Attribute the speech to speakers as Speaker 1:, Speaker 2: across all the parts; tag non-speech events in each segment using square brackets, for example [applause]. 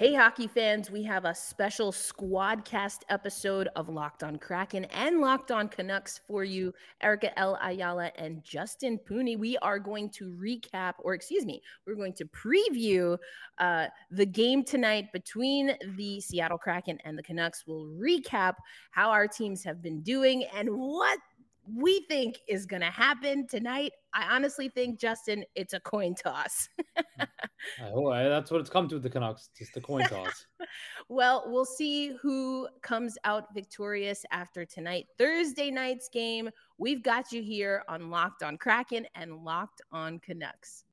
Speaker 1: Hey, hockey fans, we have a special squadcast episode of Locked on Kraken and Locked on Canucks for you. Erica L. Ayala and Justin Pooney. We are going to recap, or excuse me, we're going to preview uh, the game tonight between the Seattle Kraken and the Canucks. We'll recap how our teams have been doing and what we think is going to happen tonight. I honestly think, Justin, it's a coin toss. Hmm. [laughs]
Speaker 2: oh, that's what it's come to with the Canucks, just a coin toss. [laughs]
Speaker 1: well, we'll see who comes out victorious after tonight. Thursday night's game. We've got you here on Locked on Kraken and Locked on Canucks.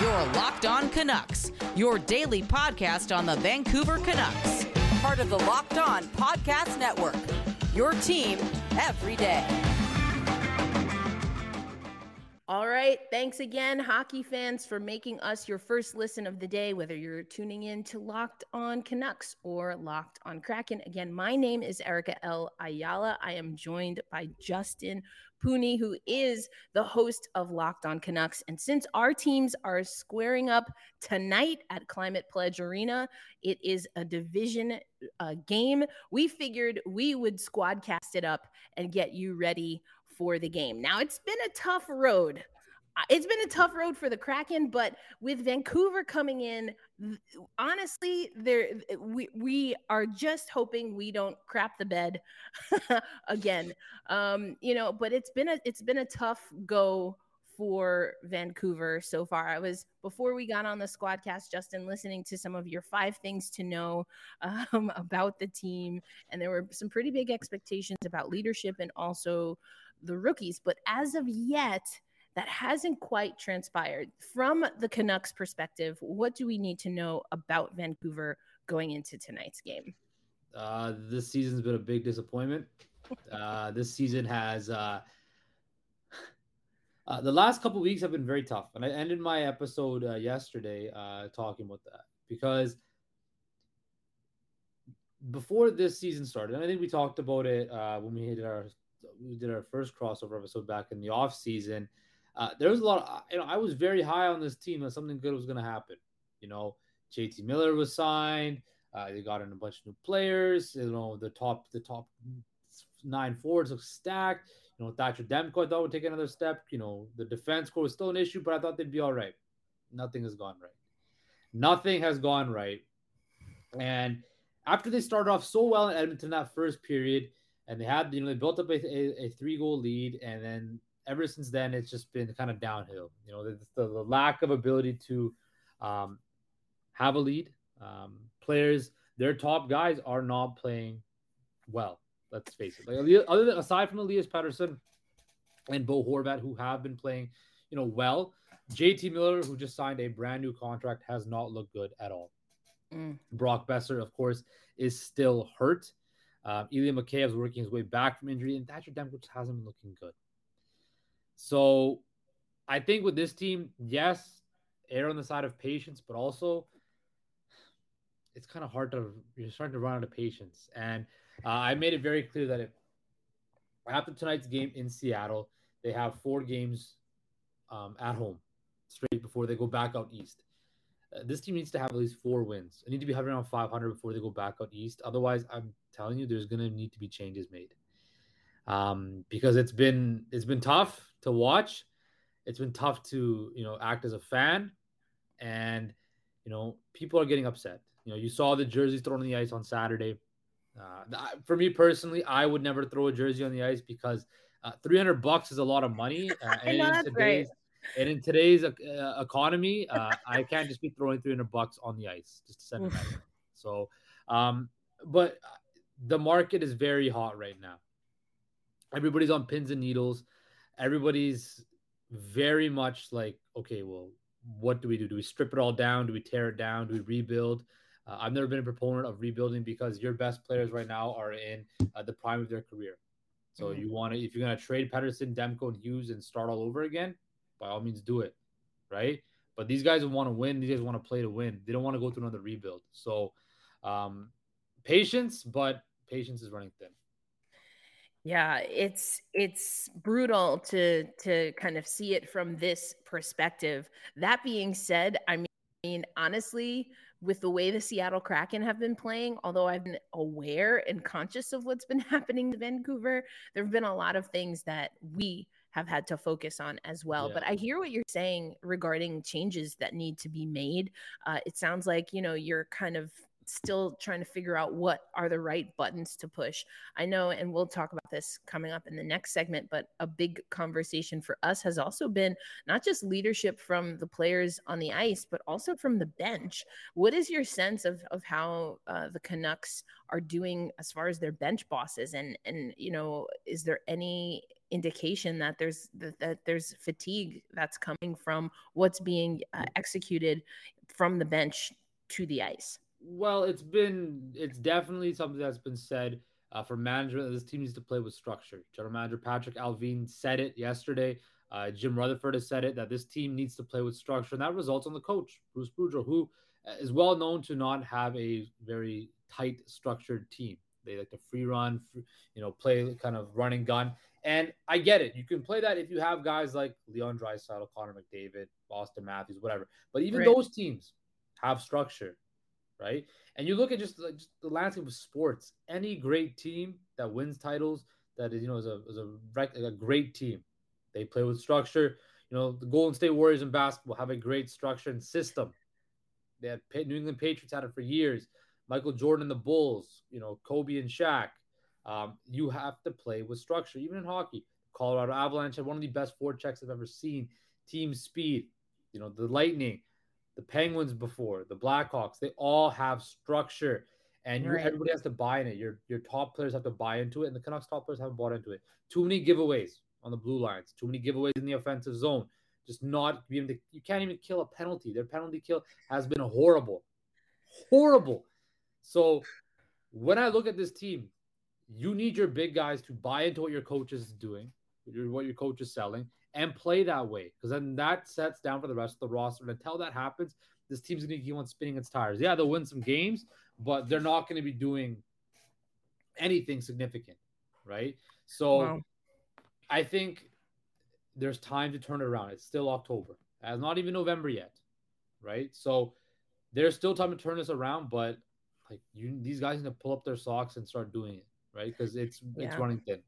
Speaker 3: You're Locked On Canucks, your daily podcast on the Vancouver Canucks part of the Locked On Podcast Network. Your team every day.
Speaker 1: All right. Thanks again, hockey fans, for making us your first listen of the day, whether you're tuning in to Locked On Canucks or Locked On Kraken. Again, my name is Erica L. Ayala. I am joined by Justin Pooney, who is the host of Locked On Canucks. And since our teams are squaring up tonight at Climate Pledge Arena, it is a division uh, game. We figured we would squad cast it up and get you ready for the game. Now, it's been a tough road it's been a tough road for the Kraken, but with Vancouver coming in, honestly, there we we are just hoping we don't crap the bed [laughs] again. Um, you know, but it's been a it's been a tough go for Vancouver so far. I was before we got on the squadcast, Justin, listening to some of your five things to know um, [laughs] about the team, and there were some pretty big expectations about leadership and also the rookies. But as of yet that hasn't quite transpired. From the Canucks perspective, what do we need to know about Vancouver going into tonight's game?
Speaker 2: Uh, this season's been a big disappointment. [laughs] Uh, this season has uh, uh, the last couple weeks have been very tough, and I ended my episode uh, yesterday uh, talking about that because before this season started, and I think we talked about it uh, when we did our we did our first crossover episode back in the off season uh, there was a lot of, you know, I was very high on this team that something good was going to happen. You know, JT Miller was signed. Uh, they got in a bunch of new players. You know, the top, the top nine forwards look stacked. You know, Thatcher Demko I thought would take another step. You know, the defense core was still an issue, but I thought they'd be all right. Nothing has gone right. Nothing has gone right. And after they started off so well in Edmonton that first period, and they had, you know, they built up a, a, a three goal lead, and then ever since then, it's just been kind of downhill. You know, the, the, the lack of ability to um, have a lead. Um, players, their top guys are not playing well. Let's face it. Like other than aside from Elias Pettersson and Bo Horvat, who have been playing, you know, well, JT Miller, who just signed a brand new contract, has not looked good at all. Mm. Brock Boeser, of course, is still hurt. Um, Ilya Mikheyev is working his way back from injury, and Thatcher Demko hasn't been looking good. So I think with this team, yes, err on the side of patience, but also it's kind of hard to you're starting to run out of patience. And uh, I made it very clear that if after tonight's game in Seattle, they have four games um, at home straight before they go back out east. Uh, this team needs to have at least four wins. They need to be having around 500 before they go back out east. Otherwise, I'm telling you, there's going to need to be changes made um, because it's been it's been tough to watch. It's been tough to you know act as a fan, and you know people are getting upset. You know, you saw the jerseys thrown on the ice on Saturday. Uh, for me personally, I would never throw a jersey on the ice because uh, 300 bucks is a lot of money. Uh, [laughs] and, know, in today's, and in today's uh, economy, uh, I can't just be throwing 300 bucks on the ice just to send it out. So, um, but the market is very hot right now everybody's on pins and needles. Everybody's very much like, okay, well, what do we do? Do we strip it all down? Do we tear it down? Do we rebuild? Uh, I've never been a proponent of rebuilding because your best players right now are in uh, the prime of their career. So mm-hmm. you want to, if you're going to trade Pettersson, Demko, and Hughes and start all over again, by all means do it, right? But these guys want to win. These guys want to play to win. They don't want to go through another rebuild. So um, patience, but patience is running thin.
Speaker 1: Yeah, it's it's brutal to to kind of see it from this perspective. That being said, I mean honestly, with the way the Seattle Kraken have been playing, although I've been aware and conscious of what's been [laughs] happening to Vancouver, there have been a lot of things that we have had to focus on as well. Yeah. But I hear what you're saying regarding changes that need to be made. Uh, it sounds like, you know, you're kind of still trying to figure out what are the right buttons to push. I know, and we'll talk about this coming up in the next segment, but a big conversation for us has also been not just leadership from the players on the ice, but also from the bench. What is your sense of, of how uh, the Canucks are doing as far as their bench bosses? And, and, you know, is there any indication that there's that, that there's fatigue that's coming from what's being uh, executed from the bench to the ice?
Speaker 2: Well, it's been it's definitely something that's been said uh, for management that this team needs to play with structure. General Manager Patrik Allvin said it yesterday. Uh, Jim Rutherford has said it that this team needs to play with structure, and that results on the coach Bruce Boudreau, who uh, well known to not have a very tight structured team. They like to free run, you know, play kind of running gun. And I get it. You can play that if you have guys like Leon Draisaitl, Connor McDavid, Auston Matthews, whatever. But even right. those teams have structure right? And you look at just like just the landscape of sports. Any great team that wins titles, that is you know is a is a, a great team. They play with structure. You know the Golden State Warriors in basketball have a great structure and system. They had New England Patriots had it for years. Michael Jordan, and the Bulls, you know Kobe and Shaq. Um, you have to play with structure, even in hockey. Colorado Avalanche had one of the best forechecks I've ever seen. Team speed, you know the Lightning the Penguins before, the Blackhawks, they all have structure and right. everybody has to buy in it. Your your top players have to buy into it, and the Canucks top players haven't bought into it. Too many giveaways on the blue lines, too many giveaways in the offensive zone. Just not being to, you can't even kill a penalty. Their penalty kill has been horrible. Horrible. So when I look at this team, you need your big guys to buy into what your coach is doing, what your coach is selling, and play that way because then that sets down for the rest of the roster. And until that happens, this team's going to keep on spinning its tires. Yeah, they'll win some games, but they're not going to be doing anything significant, right? So wow. I think there's time to turn it around. It's still October. It's not even November yet, right? So there's still time to turn this around, but like you, these guys need to pull up their socks and start doing it, right? Because it's yeah. it's running thin.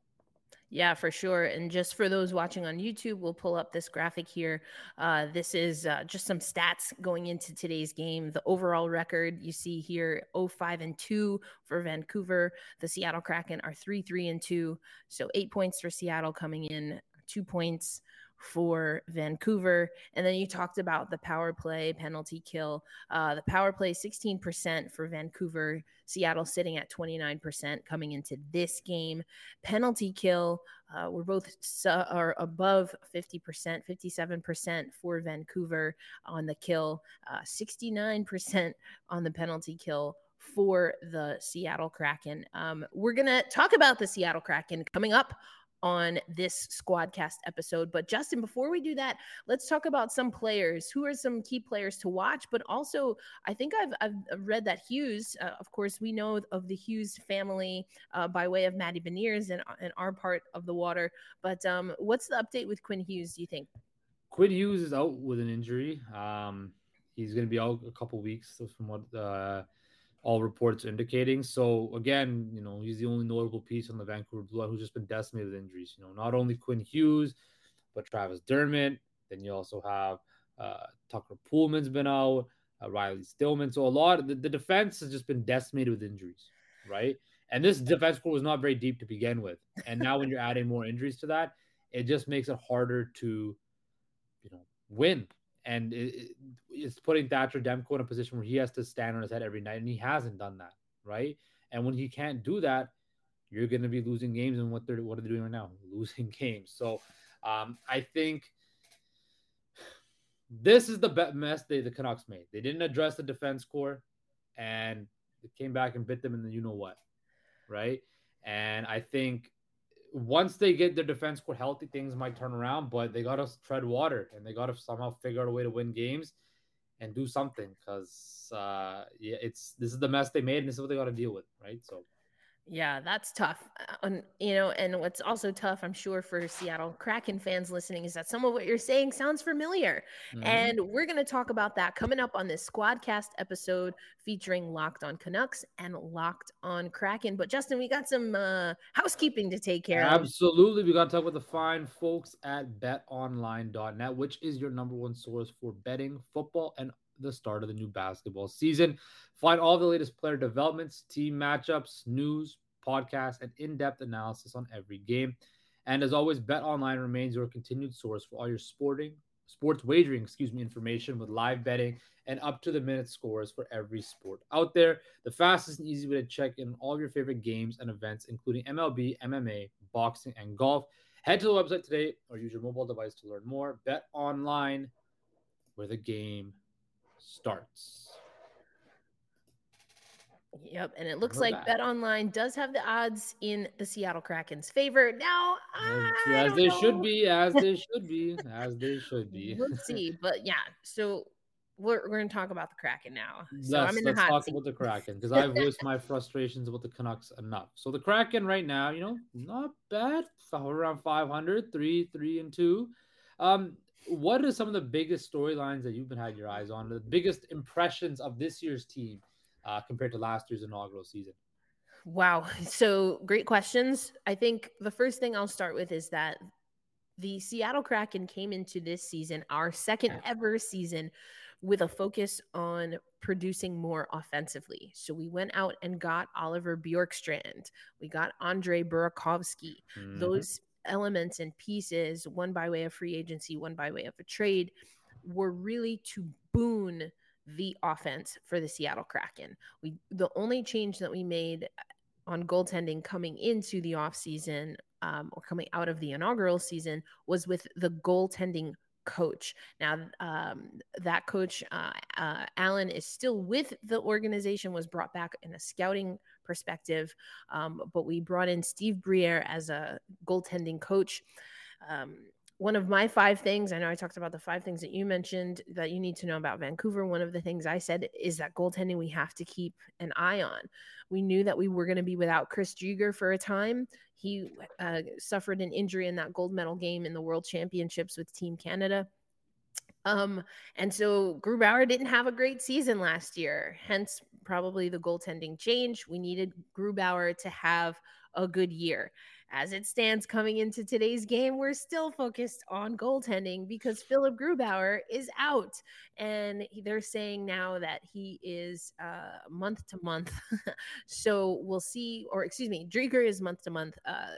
Speaker 1: Yeah, for sure. And just for those watching on YouTube, we'll pull up this graphic here. Uh, this is uh, just some stats going into today's game. The overall record you see here 05 and 2 for Vancouver. The Seattle Kraken are 3 3 and 2. So eight points for Seattle coming in, two points for Vancouver. And then you talked about the power play penalty kill. Uh, the power play 16% for Vancouver, Seattle sitting at 29% coming into this game. Penalty kill, uh, we're both su- are above 50%, 57% for Vancouver on the kill, uh, 69% on the penalty kill for the Seattle Kraken. Um, we're going to talk about the Seattle Kraken coming up on this Squadcast episode. But Justin, before we do that, let's talk about some players. Who are some key players to watch? But also, I think I've, I've read that Hughes, uh, of course, we know of the Hughes family uh, by way of Matty Beniers in, in our part of the water. But um, what's the update with Quinn Hughes, do you think?
Speaker 2: Quinn Hughes is out with an injury. Um, he's going to be out a couple weeks from what uh, all reports indicating. So again, you know, he's the only notable piece on the Vancouver Blue who's just been decimated with injuries. You know, not only Quinn Hughes, but Travis Dermott. Then you also have uh, Tucker Poolman's been out, uh, Riley Stillman. So a lot of the, the defense has just been decimated with injuries, right? And this defense core was not very deep to begin with. And now when you're adding more injuries to that, it just makes it harder to, you know, win and it, it's putting Thatcher Demko in a position where he has to stand on his head every night, and he hasn't done that, right? And when he can't do that, you're going to be losing games. And what they're what are they doing right now? [laughs] Losing games. So um, I think this is the best mess they the Canucks made. They didn't address the defense core, and it came back and bit them in the you know what, right? And I think once they get their defense core healthy, things might turn around, but they got to tread water and they got to somehow figure out a way to win games and do something because uh, yeah, it's this is the mess they made and this is what they got to deal with, right? So.
Speaker 1: Yeah, that's tough. And, you know, and what's also tough, I'm sure, for Seattle Kraken fans listening is that some of what you're saying sounds familiar. Mm-hmm. And we're going to talk about that coming up on this Squadcast episode featuring Locked on Canucks and Locked on Kraken. But Justin, we got some uh, housekeeping to take care
Speaker 2: Absolutely. of. Absolutely. We got to talk with the fine folks at betonline.net, which is your number one source for betting football and the start of the new basketball season. Find all the latest player developments, team matchups, news, podcasts, and in depth analysis on every game. And as always, Bet Online remains your continued source for all your sporting, sports wagering, excuse me, information with live betting and up to the minute scores for every sport out there. The fastest and easy way to check in all of your favorite games and events, including MLB, MMA, boxing, and golf. Head to the website today or use your mobile device to learn more. Bet Online, where the game starts.
Speaker 1: Yep, and it looks like back. Bet Online does have the odds in the Seattle Kraken's favor. Now,
Speaker 2: as they know. should be, as they should be, as they should be.
Speaker 1: We'll see, [laughs] but yeah. So we're, we're going to talk about the Kraken now. So
Speaker 2: yes, let's talk seat. about the Kraken because I've voiced my [laughs] frustrations about the Canucks enough. So the Kraken right now, you know, not bad, around 500, three, three, and two. Um, what are some of the biggest storylines that you've been had your eyes on? The biggest impressions of this year's team uh, compared to last year's inaugural season?
Speaker 1: Wow. So great questions. I think the first thing I'll start with is that the Seattle Kraken came into this season, our second ever season, with a focus on producing more offensively. So we went out and got Oliver Bjorkstrand. We got Andre Burakovsky. Mm-hmm. Those elements and pieces, one by way of free agency, one by way of a trade, were really to boon the offense for the Seattle Kraken. We the only change that we made on goaltending coming into the offseason um, or coming out of the inaugural season was with the goaltending coach. Now, um, that coach, uh, uh, Allen, is still with the organization, was brought back in a scouting perspective, um, but we brought in Steve Briere as a goaltending coach. Um, one of my five things, I know I talked about the five things that you mentioned that you need to know about Vancouver. One of the things I said is that goaltending we have to keep an eye on. We knew that we were going to be without Chris Driedger for a time. He uh, suffered an injury in that gold medal game in the World Championships with Team Canada. Um, and so Grubauer didn't have a great season last year, hence probably the goaltending change. We needed Grubauer to have a good year as it stands coming into today's game, we're still focused on goaltending because Philipp Grubauer is out. And they're saying now that he is uh, month to month. [laughs] so we'll see, or excuse me, Driedger is month to month. Uh,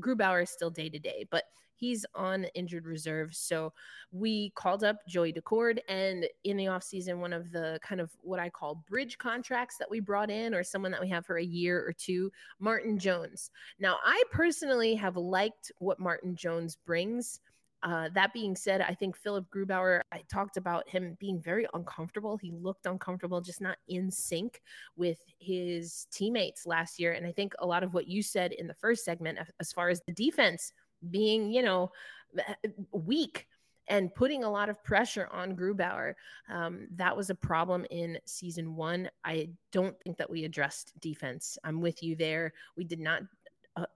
Speaker 1: Grubauer is still day to day, but he's on injured reserve. So we called up Joey Daccord, and in the offseason, one of the kind of what I call bridge contracts that we brought in, or someone that we have for a year or two, Martin Jones. Now, I personally have liked what Martin Jones brings. Uh, that being said, I think Philipp Grubauer, I talked about him being very uncomfortable. He looked uncomfortable, just not in sync with his teammates last year. And I think a lot of what you said in the first segment, as far as the defense being, you know, weak and putting a lot of pressure on Grubauer. Um, that was a problem in season one. I don't think that we addressed defense. I'm with you there. We did not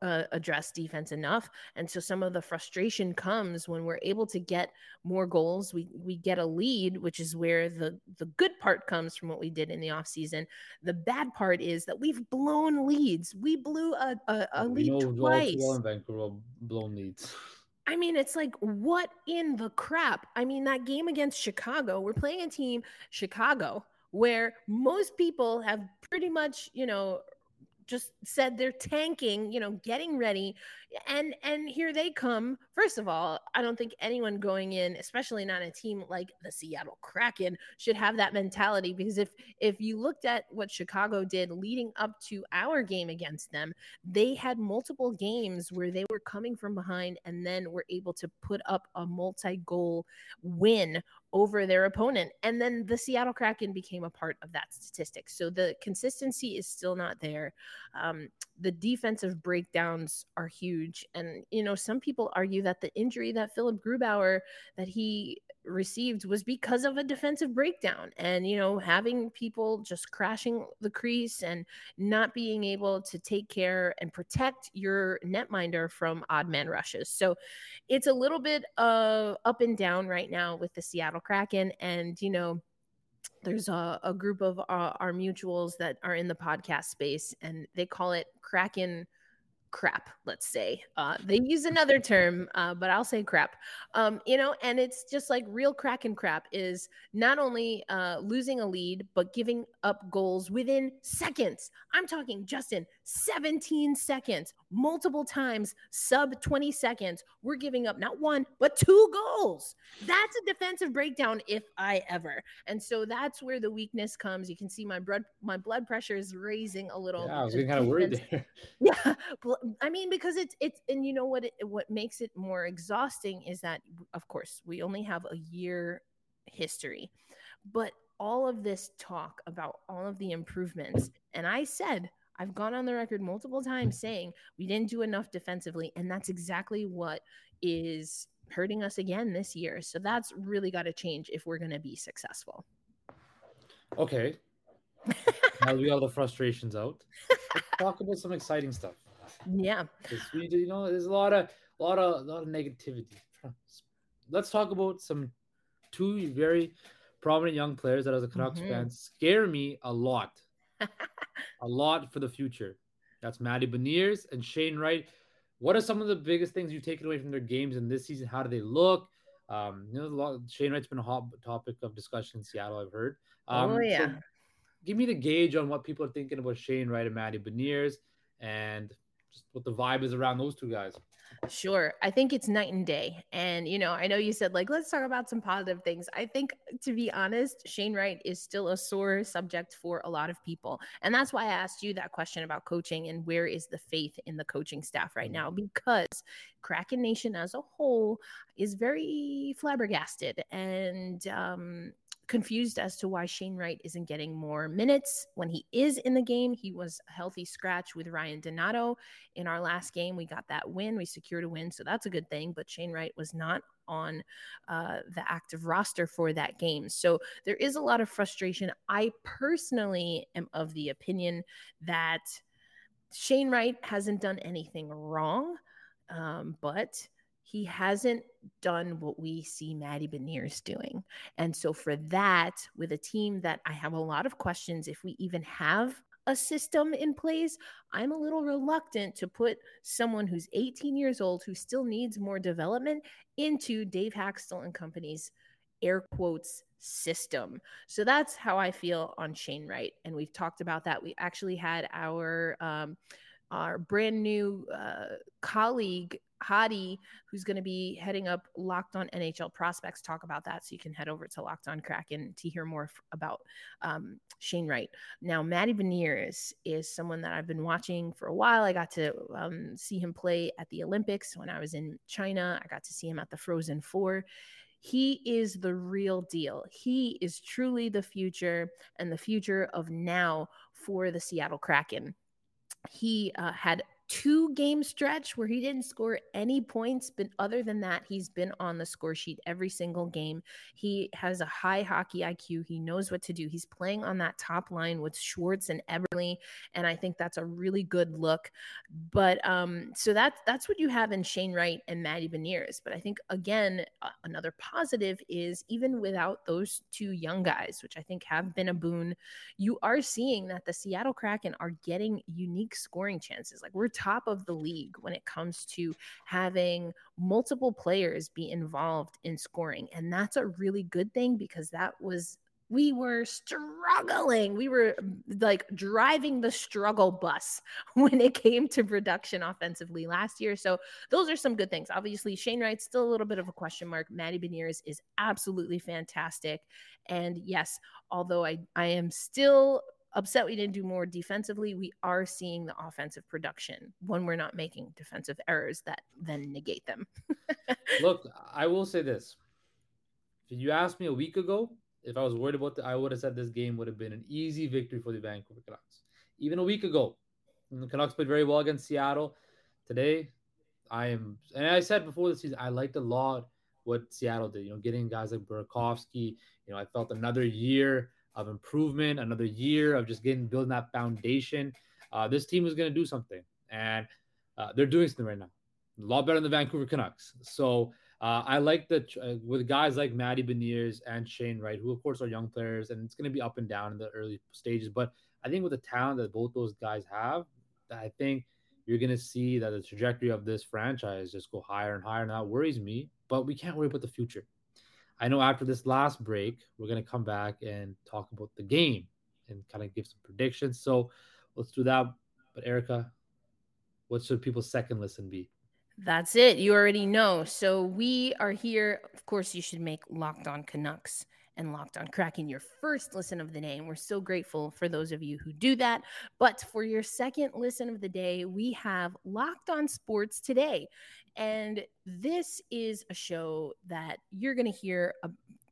Speaker 1: uh, address defense enough and so some of the frustration comes when we're able to get more goals we we get a lead which is where the the good part comes from what we did in the offseason the bad part is that we've blown leads. We blew a, a, a lead know, twice.
Speaker 2: Vancouver blown leads.
Speaker 1: I mean, it's like, what in the crap? I mean, that game against Chicago, we're playing a team, Chicago, where most people have pretty much, you know, just said they're tanking, you know, getting ready. And and here they come. First of all, I don't think anyone going in, especially not a team like the Seattle Kraken, should have that mentality because if if you looked at what Chicago did leading up to our game against them, they had multiple games where they were coming from behind and then were able to put up a multi-goal win over their opponent. And then the Seattle Kraken became a part of that statistic. So the consistency is still not there. Um, the defensive breakdowns are huge. And, you know, some people argue that the injury that Philipp Grubauer, that he received was because of a defensive breakdown and you know having people just crashing the crease and not being able to take care and protect your netminder from odd man rushes. So it's a little bit of up and down right now with the seattle kraken and you know there's a, a group of uh, our mutuals that are in the podcast space and they call it kraken crap let's say uh, they use another term uh, but i'll say crap um, you know and it's just like real kraken crap is not only uh, losing a lead but giving up goals within seconds. I'm talking justin 17 seconds multiple times sub 20 seconds. We're giving up not one but two goals. That's a defensive breakdown if i ever. And so that's where the weakness comes. You can see my blood my blood pressure is raising a little
Speaker 2: yeah i was getting kind of worried there. [laughs] [laughs]
Speaker 1: Yeah I mean, because it's it's and you know what it, what makes it more exhausting is that of course we only have a year history, but all of this talk about all of the improvements, and I said I've gone on the record multiple times saying we didn't do enough defensively, and that's exactly what is hurting us again this year. So that's really got to change if we're going to be successful.
Speaker 2: Okay. [laughs] now we got the frustrations out. Let's talk about some exciting stuff.
Speaker 1: Yeah.
Speaker 2: We, you know, there's a lot of, a lot of, a lot of negativity. Let's talk about some two very prominent young players that, as a Canucks mm-hmm. fan, scare me a lot, a lot for the future. That's Matty Beniers and Shane Wright. What are some of the biggest things you've taken away from their games in this season? How do they look? Um, you know, a lot, Shane Wright's been a hot topic of discussion in Seattle. I've heard. Um,
Speaker 1: oh yeah. So
Speaker 2: give me the gauge on what people are thinking about Shane Wright and Matty Beniers, and just what the vibe is around those two guys.
Speaker 1: Sure. I think it's night and day. And, you know, I know you said, like, let's talk about some positive things. I think, to be honest, Shane Wright is still a sore subject for a lot of people. And that's why I asked you that question about coaching and where is the faith in the coaching staff right now? Mm-hmm. Because Kraken Nation as a whole is very flabbergasted. And, um, confused as to why Shane Wright isn't getting more minutes when he is in the game. He was a healthy scratch with Ryan Donato in our last game. We got that win, we secured a win, so that's a good thing. But Shane Wright was not on uh, the active roster for that game. So there is a lot of frustration. I personally am of the opinion that Shane Wright hasn't done anything wrong, um, but he hasn't done what we see Matty Beniers doing. And so for that, with a team that I have a lot of questions if we even have a system in place, I'm a little reluctant to put someone who's 18 years old who still needs more development into Dave Hakstol and company's air quotes system. So that's how I feel on Shane Wright. And we've talked about that. We actually had our um, our brand new uh, colleague Hadi, who's going to be heading up Locked On NHL Prospects, talk about that. So you can head over to Locked On Kraken to hear more f- about um, Shane Wright. Now, Matty Beniers is someone that I've been watching for a while. I got to um, see him play at the Olympics when I was in China. I got to see him at the Frozen Four. He is the real deal. He is truly the future and the future of now for the Seattle Kraken. He uh, had two game stretch where he didn't score any points, but other than that, he's been on the score sheet every single game. He has a high hockey IQ. He knows what to do. He's playing on that top line with Schwartz and Eberle and I think that's a really good look. But um, so that's that's what you have in Shane Wright and Matty Beniers. But I think again, another positive is even without those two young guys, which I think have been a boon, you are seeing that the Seattle Kraken are getting unique scoring chances. Like we're top of the league when it comes to having multiple players be involved in scoring. And that's a really good thing because that was we were struggling. We were um, like driving the struggle bus [laughs] when it came to production offensively last year. So those are some good things. Obviously, Shane Wright's still a little bit of a question mark. Matty Beniers is absolutely fantastic. And yes, although I, I am still upset we didn't do more defensively, we are seeing the offensive production when we're not making defensive errors that then negate them. [laughs]
Speaker 2: Look, I will say this. If you asked me a week ago, if I was worried about that, I would have said this game would have been an easy victory for the Vancouver Canucks. Even a week ago, the Canucks played very well against Seattle. Today, I am, and I said before the season, I liked a lot what Seattle did. You know, getting guys like Burakovsky. You know, I felt another year of improvement, another year of just getting building that foundation. Uh, this team is going to do something, and uh, they're doing something right now. A lot better than the Vancouver Canucks. So uh, I like that uh, with guys like Matty Beniers and Shane Wright, who of course are young players, and it's going to be up and down in the early stages. But I think with the talent that both those guys have, I think you're going to see that the trajectory of this franchise just go higher and higher. And that worries me, but we can't worry about the future. I know after this last break, we're going to come back and talk about the game and kind of give some predictions. So let's do that. But Erica, what should people's second listen be?
Speaker 1: That's it. You already know. So we are here. Of course, you should make Locked On Canucks and Locked On Kraken your first listen of the day. And we're so grateful for those of you who do that. But for your second listen of the day, we have Locked On Sports today. And this is a show that you're going to hear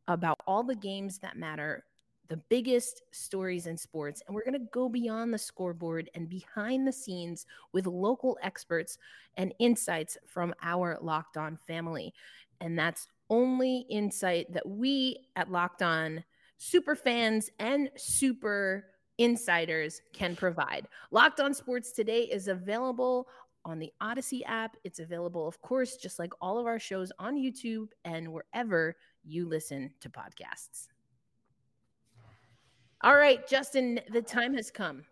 Speaker 1: about all the games that matter the biggest stories in sports. And we're going to go beyond the scoreboard and behind the scenes with local experts and insights from our Locked On family. And that's only insight that we at Locked On super fans and super insiders can provide. Locked On Sports Today is available on the Audacy app. It's available, of course, just like all of our shows on YouTube and wherever you listen to podcasts. All right, Justin, the time has come.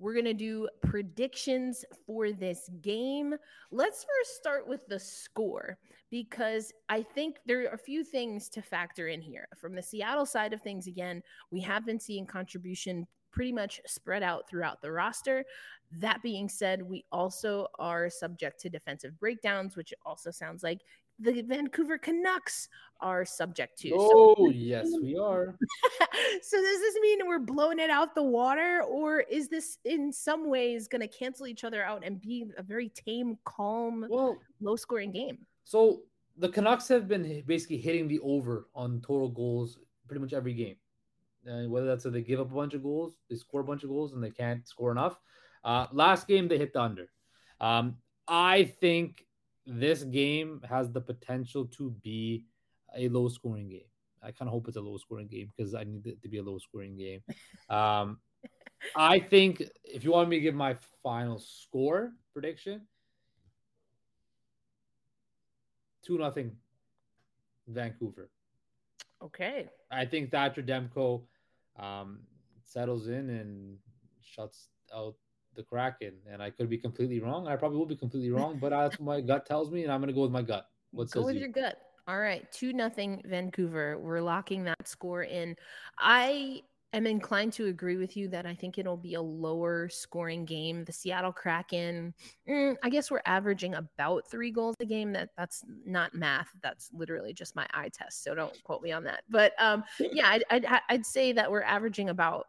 Speaker 1: We're going to do predictions for this game. Let's first start with the score because I think there are a few things to factor in here. From the Seattle side of things, again, we have been seeing contribution pretty much spread out throughout the roster. That being said, we also are subject to defensive breakdowns, which also sounds like the Vancouver Canucks are subject to.
Speaker 2: Oh, so, yes, we are. [laughs]
Speaker 1: so does this mean we're blowing it out the water or is this in some ways going to cancel each other out and be a very tame, calm, well, low scoring game?
Speaker 2: So the Canucks have been basically hitting the over on total goals pretty much every game. And whether that's that they give up a bunch of goals, they score a bunch of goals, and they can't score enough. Uh, last game they hit the under. Um, I think this game has the potential to be a low scoring game. I kind of hope it's a low scoring game because I need it to be a low scoring game. [laughs] Um, I think if you want me to give my final score prediction, two nothing, Vancouver.
Speaker 1: Okay.
Speaker 2: I think Thatcher Demko um, settles in and shuts out the Kraken, and I could be completely wrong. I probably will be completely wrong, but that's what my [laughs] gut tells me, and I'm going to go with my gut. What
Speaker 1: go with you? your gut. All right, two nothing Vancouver. We're locking that score in. I am inclined to agree with you that I think it'll be a lower scoring game. The Seattle Kraken, mm, I guess we're averaging about three goals a game. That that's not math. That's literally just my eye test. So don't quote me on that. But um, [laughs] yeah, I'd, I'd, I'd say that we're averaging about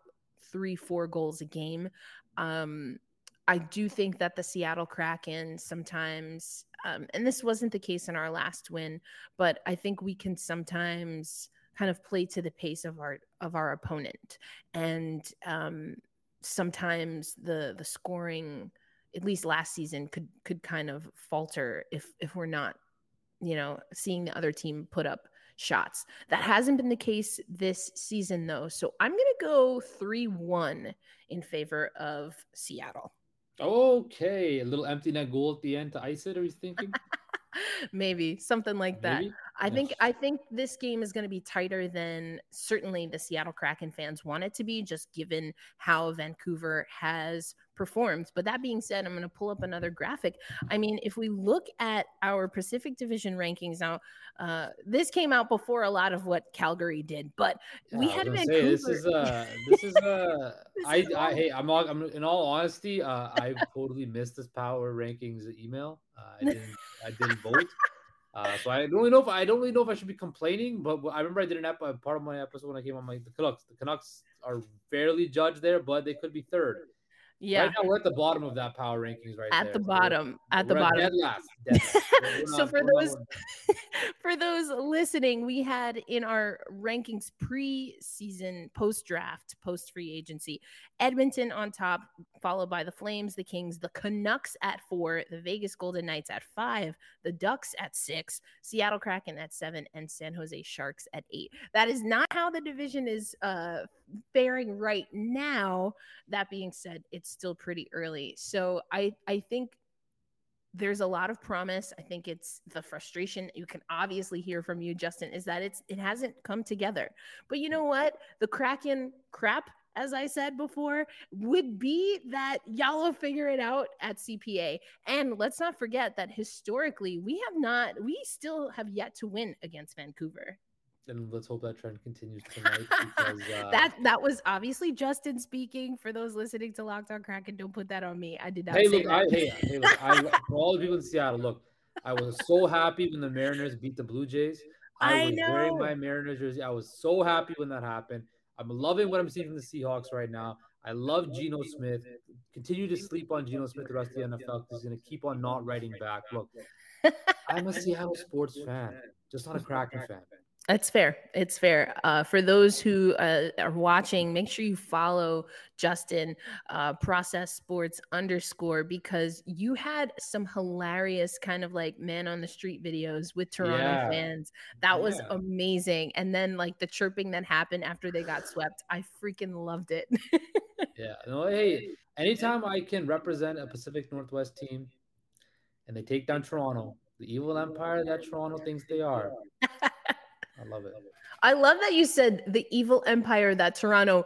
Speaker 1: three four goals a game. Um, I do think that the Seattle Kraken sometimes, um, and this wasn't the case in our last win, but I think we can sometimes kind of play to the pace of our of our opponent, and um, sometimes the the scoring, at least last season, could could kind of falter if if we're not, you know, seeing the other team put up shots. That hasn't been the case this season, though. So I'm going to go 3 1 in favor of Seattle.
Speaker 2: Okay. A little empty net goal at the end to ice it, are you thinking? [laughs]
Speaker 1: Maybe something like Maybe? that. I yes. think I think this game is going to be tighter than certainly the Seattle Kraken fans want it to be, just given how Vancouver has performed. But that being said, I'm going to pull up another graphic. I mean, if we look at our Pacific Division rankings now, uh, this came out before a lot of what Calgary did, but yeah, we had Vancouver. Say,
Speaker 2: this is uh, this is uh, [laughs] I, I hey, I'm all, I'm in all honesty, uh, I [laughs] totally missed this power rankings email. Uh, I [laughs] didn't I didn't vote. Uh, so I don't really know if I don't really know if I should be complaining, but I remember I did an ep- part of my episode when I came on my the Canucks. The Canucks are fairly judged there, but they could be third.
Speaker 1: Yeah.
Speaker 2: Right now we're at the bottom of that power rankings right now.
Speaker 1: at
Speaker 2: there.
Speaker 1: the bottom. At the
Speaker 2: we're
Speaker 1: bottom.
Speaker 2: Dead last. [laughs] Dead last.
Speaker 1: So
Speaker 2: not-
Speaker 1: for those [laughs] for those listening, we had in our rankings pre-season, post-draft, post-free agency, Edmonton on top, followed by the Flames, the Kings, the Canucks at four, the Vegas Golden Knights at five, the Ducks at six, Seattle Kraken at seven, and San Jose Sharks at eight. That is not how the division is uh, faring right now. That being said, it's still pretty early. So I I think there's a lot of promise. I think it's the frustration you can obviously hear from you, Justin, is that it's it hasn't come together. But you know what? The Kraken crap, as I said before, would be that y'all will figure it out at CPA. And let's not forget that historically, we have not, we still have yet to win against Vancouver.
Speaker 2: And let's hope that trend continues [laughs] tonight because uh,
Speaker 1: that that was obviously Justin speaking. For those listening to Locked On Kraken, don't put that on me. I did not.
Speaker 2: Hey, look. I, hey, hey, look, I, [laughs] for all the people in Seattle, look, I was so happy when the Mariners beat the Blue Jays. I,
Speaker 1: I
Speaker 2: was wearing my Mariners jersey. I was so happy when that happened. I'm loving what I'm seeing from the Seahawks right now. I love Geno Smith. Continue to sleep on Geno Smith the rest of the NFL because he's going to keep on not writing back. Look, [laughs] I'm a Seattle sports fan, just not a Kraken fan.
Speaker 1: It's fair. It's fair. Uh, for those who uh, are watching, make sure you follow Justin uh, Process Sports underscore because you had some hilarious kind of like man on the street videos with Toronto
Speaker 2: Yeah.
Speaker 1: fans. That was
Speaker 2: Yeah.
Speaker 1: amazing. And then like the chirping that happened after they got swept, I freaking loved it.
Speaker 2: Yeah. No, hey, anytime [laughs] I can represent a Pacific Northwest team and they take down Toronto, the evil empire that Toronto thinks they are, I love it.
Speaker 1: I love that you said the evil empire that Toronto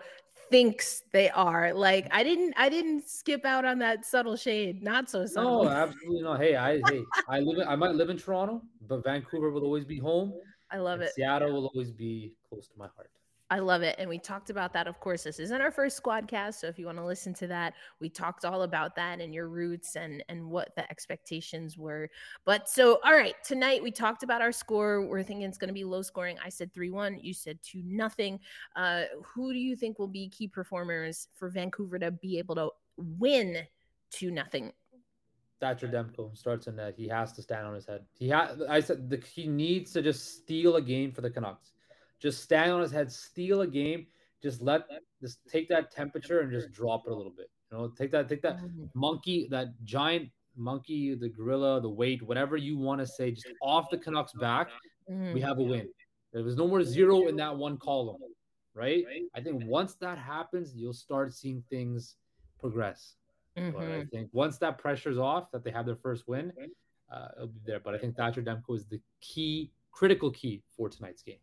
Speaker 1: thinks they are. Like I didn't I didn't skip out on that subtle shade. Not so subtle.
Speaker 2: No, [laughs] absolutely not. Hey, I hey, I live in, I might live in Toronto, but Vancouver will always be home.
Speaker 1: I love it.
Speaker 2: Seattle will always be close to my heart.
Speaker 1: I love it. And we talked about that. Of course, this isn't our first squad cast. So if you want to listen to that, we talked all about that and your roots and and what the expectations were. But so all right, tonight we talked about our score. We're thinking it's gonna be low scoring. I said 3-1, you said 2 nothing. Uh who do you think will be key performers for Vancouver to be able to win 2 nothing?
Speaker 2: Thatcher Demko starts in net. He has to stand on his head. He ha- I said the, he needs to just steal a game for the Canucks. Just stand on his head, steal a game. Just let just take that temperature and just drop it a little bit. You know, take that take that
Speaker 1: Mhm.
Speaker 2: monkey, that giant monkey, the gorilla, the weight, whatever you want to say, just off the Canucks back.
Speaker 1: Mhm.
Speaker 2: We have a win. There was no more zero in that one column, right? I think once that happens, you'll start seeing things progress. But I
Speaker 1: Mhm.
Speaker 2: think once that pressure's off, that they have their first win, uh, it'll be there. But I think Thatcher Demko is the key, critical key for tonight's game.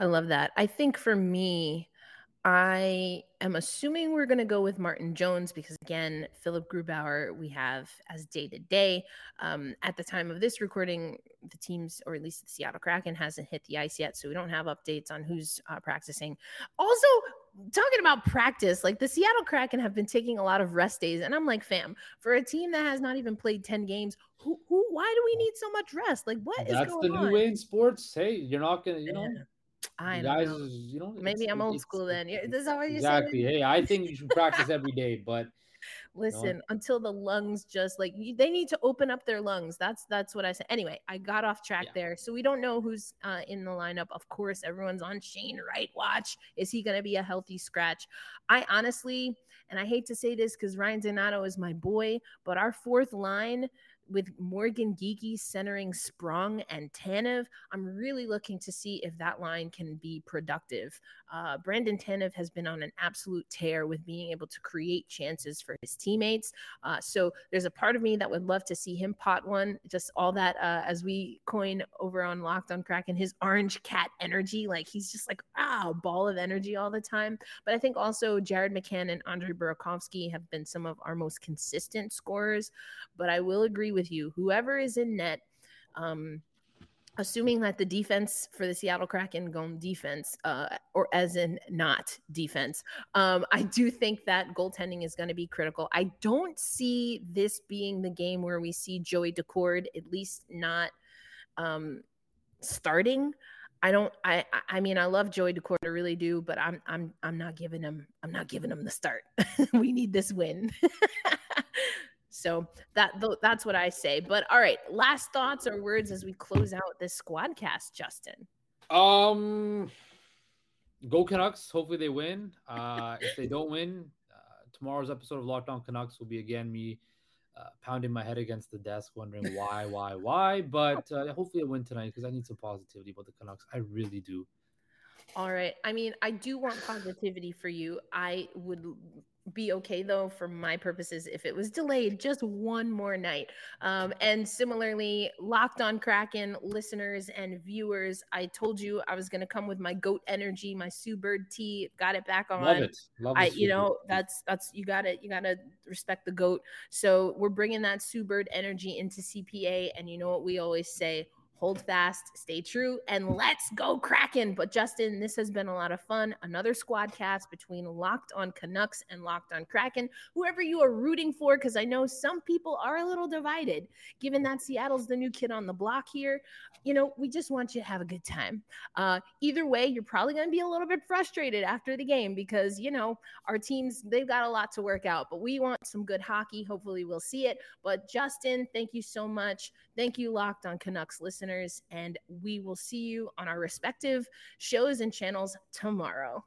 Speaker 1: I love that. I think for me, I am assuming we're going to go with Martin Jones because, again, Philipp Grubauer, we have as day to day. Um, At the time of this recording, the teams, or at least the Seattle Kraken, hasn't hit the ice yet. So we don't have updates on who's uh, practicing. Also, talking about practice, like the Seattle Kraken have been taking a lot of rest days. And I'm like, fam, for a team that has not even played 10 games, who, who why do we need so much rest? Like, what is
Speaker 2: That's
Speaker 1: going
Speaker 2: the
Speaker 1: on?
Speaker 2: new way in sports. Hey, you're not gonna, you know,
Speaker 1: Yeah. I
Speaker 2: you
Speaker 1: know.
Speaker 2: you know,
Speaker 1: Maybe I'm old school then. This is how you
Speaker 2: Exactly. Hey, I think you should practice every day, but [laughs]
Speaker 1: Listen, until the lungs just like you, they need to open up their lungs. That's that's what I said. Anyway, I got off track
Speaker 2: Yeah.
Speaker 1: there. So we don't know who's uh, in the lineup. Of course, everyone's on Shane Wright watch. Is he going to be a healthy scratch? I honestly, and I hate to say this because Ryan Donato is my boy, but our fourth line with Morgan Geekie centering Sprong and Tanev, I'm really looking to see if that line can be productive. Uh, Brandon Tanev has been on an absolute tear with being able to create chances for his teammates. Uh, so there's a part of me that would love to see him pot one. Just all that, uh, as we coin over on Locked on Kraken, his orange cat energy. Like he's just like, ah, ball of energy all the time. But I think also Jared McCann and Andre Burakovsky have been some of our most consistent scorers. But I will agree with you. Whoever is in net, um, assuming that the defense for the Seattle Kraken going defense, uh, or as in not defense, um, I do think that goaltending is going to be critical. I don't see this being the game where we see Joey Daccord, at least not um, starting. I don't I I mean I love Joey Daccord, I really do, but I'm I'm I'm not giving him I'm not giving him the start. [laughs] we need this win. [laughs] so that that's what I say. But all right, last thoughts or words as we close out this squadcast, Justin.
Speaker 2: Um go Canucks. Hopefully they win. Uh if they don't win, uh, tomorrow's episode of Locked On Canucks will be again me uh, pounding my head against the desk, wondering why, why, why. But uh, hopefully, I win tonight because I need some positivity about the Canucks. I really do.
Speaker 1: All right. I mean, I do want positivity for you. I would be okay though for my purposes if it was delayed just one more night. Um, and similarly locked on kraken listeners and viewers i told you i was going to come with my goat energy my sue bird tea got it back on.
Speaker 2: love it. Love
Speaker 1: i you know that's that's you gotta you gotta respect the goat. So we're bringing that sue bird energy into cpa and you know what we always say hold fast, stay true, and let's go Kraken. But Justin, this has been a lot of fun. Another squad cast between Locked on Canucks and Locked on Kraken. Whoever you are rooting for, because I know some people are a little divided, given that Seattle's the new kid on the block here. You know, we just want you to have a good time. Uh, either way, you're probably going to be a little bit frustrated after the game because, you know, our teams, they've got a lot to work out, but we want some good hockey. Hopefully, we'll see it. But Justin, thank you so much. Thank you, Locked on Canucks listeners, and we will see you on our respective shows and channels tomorrow.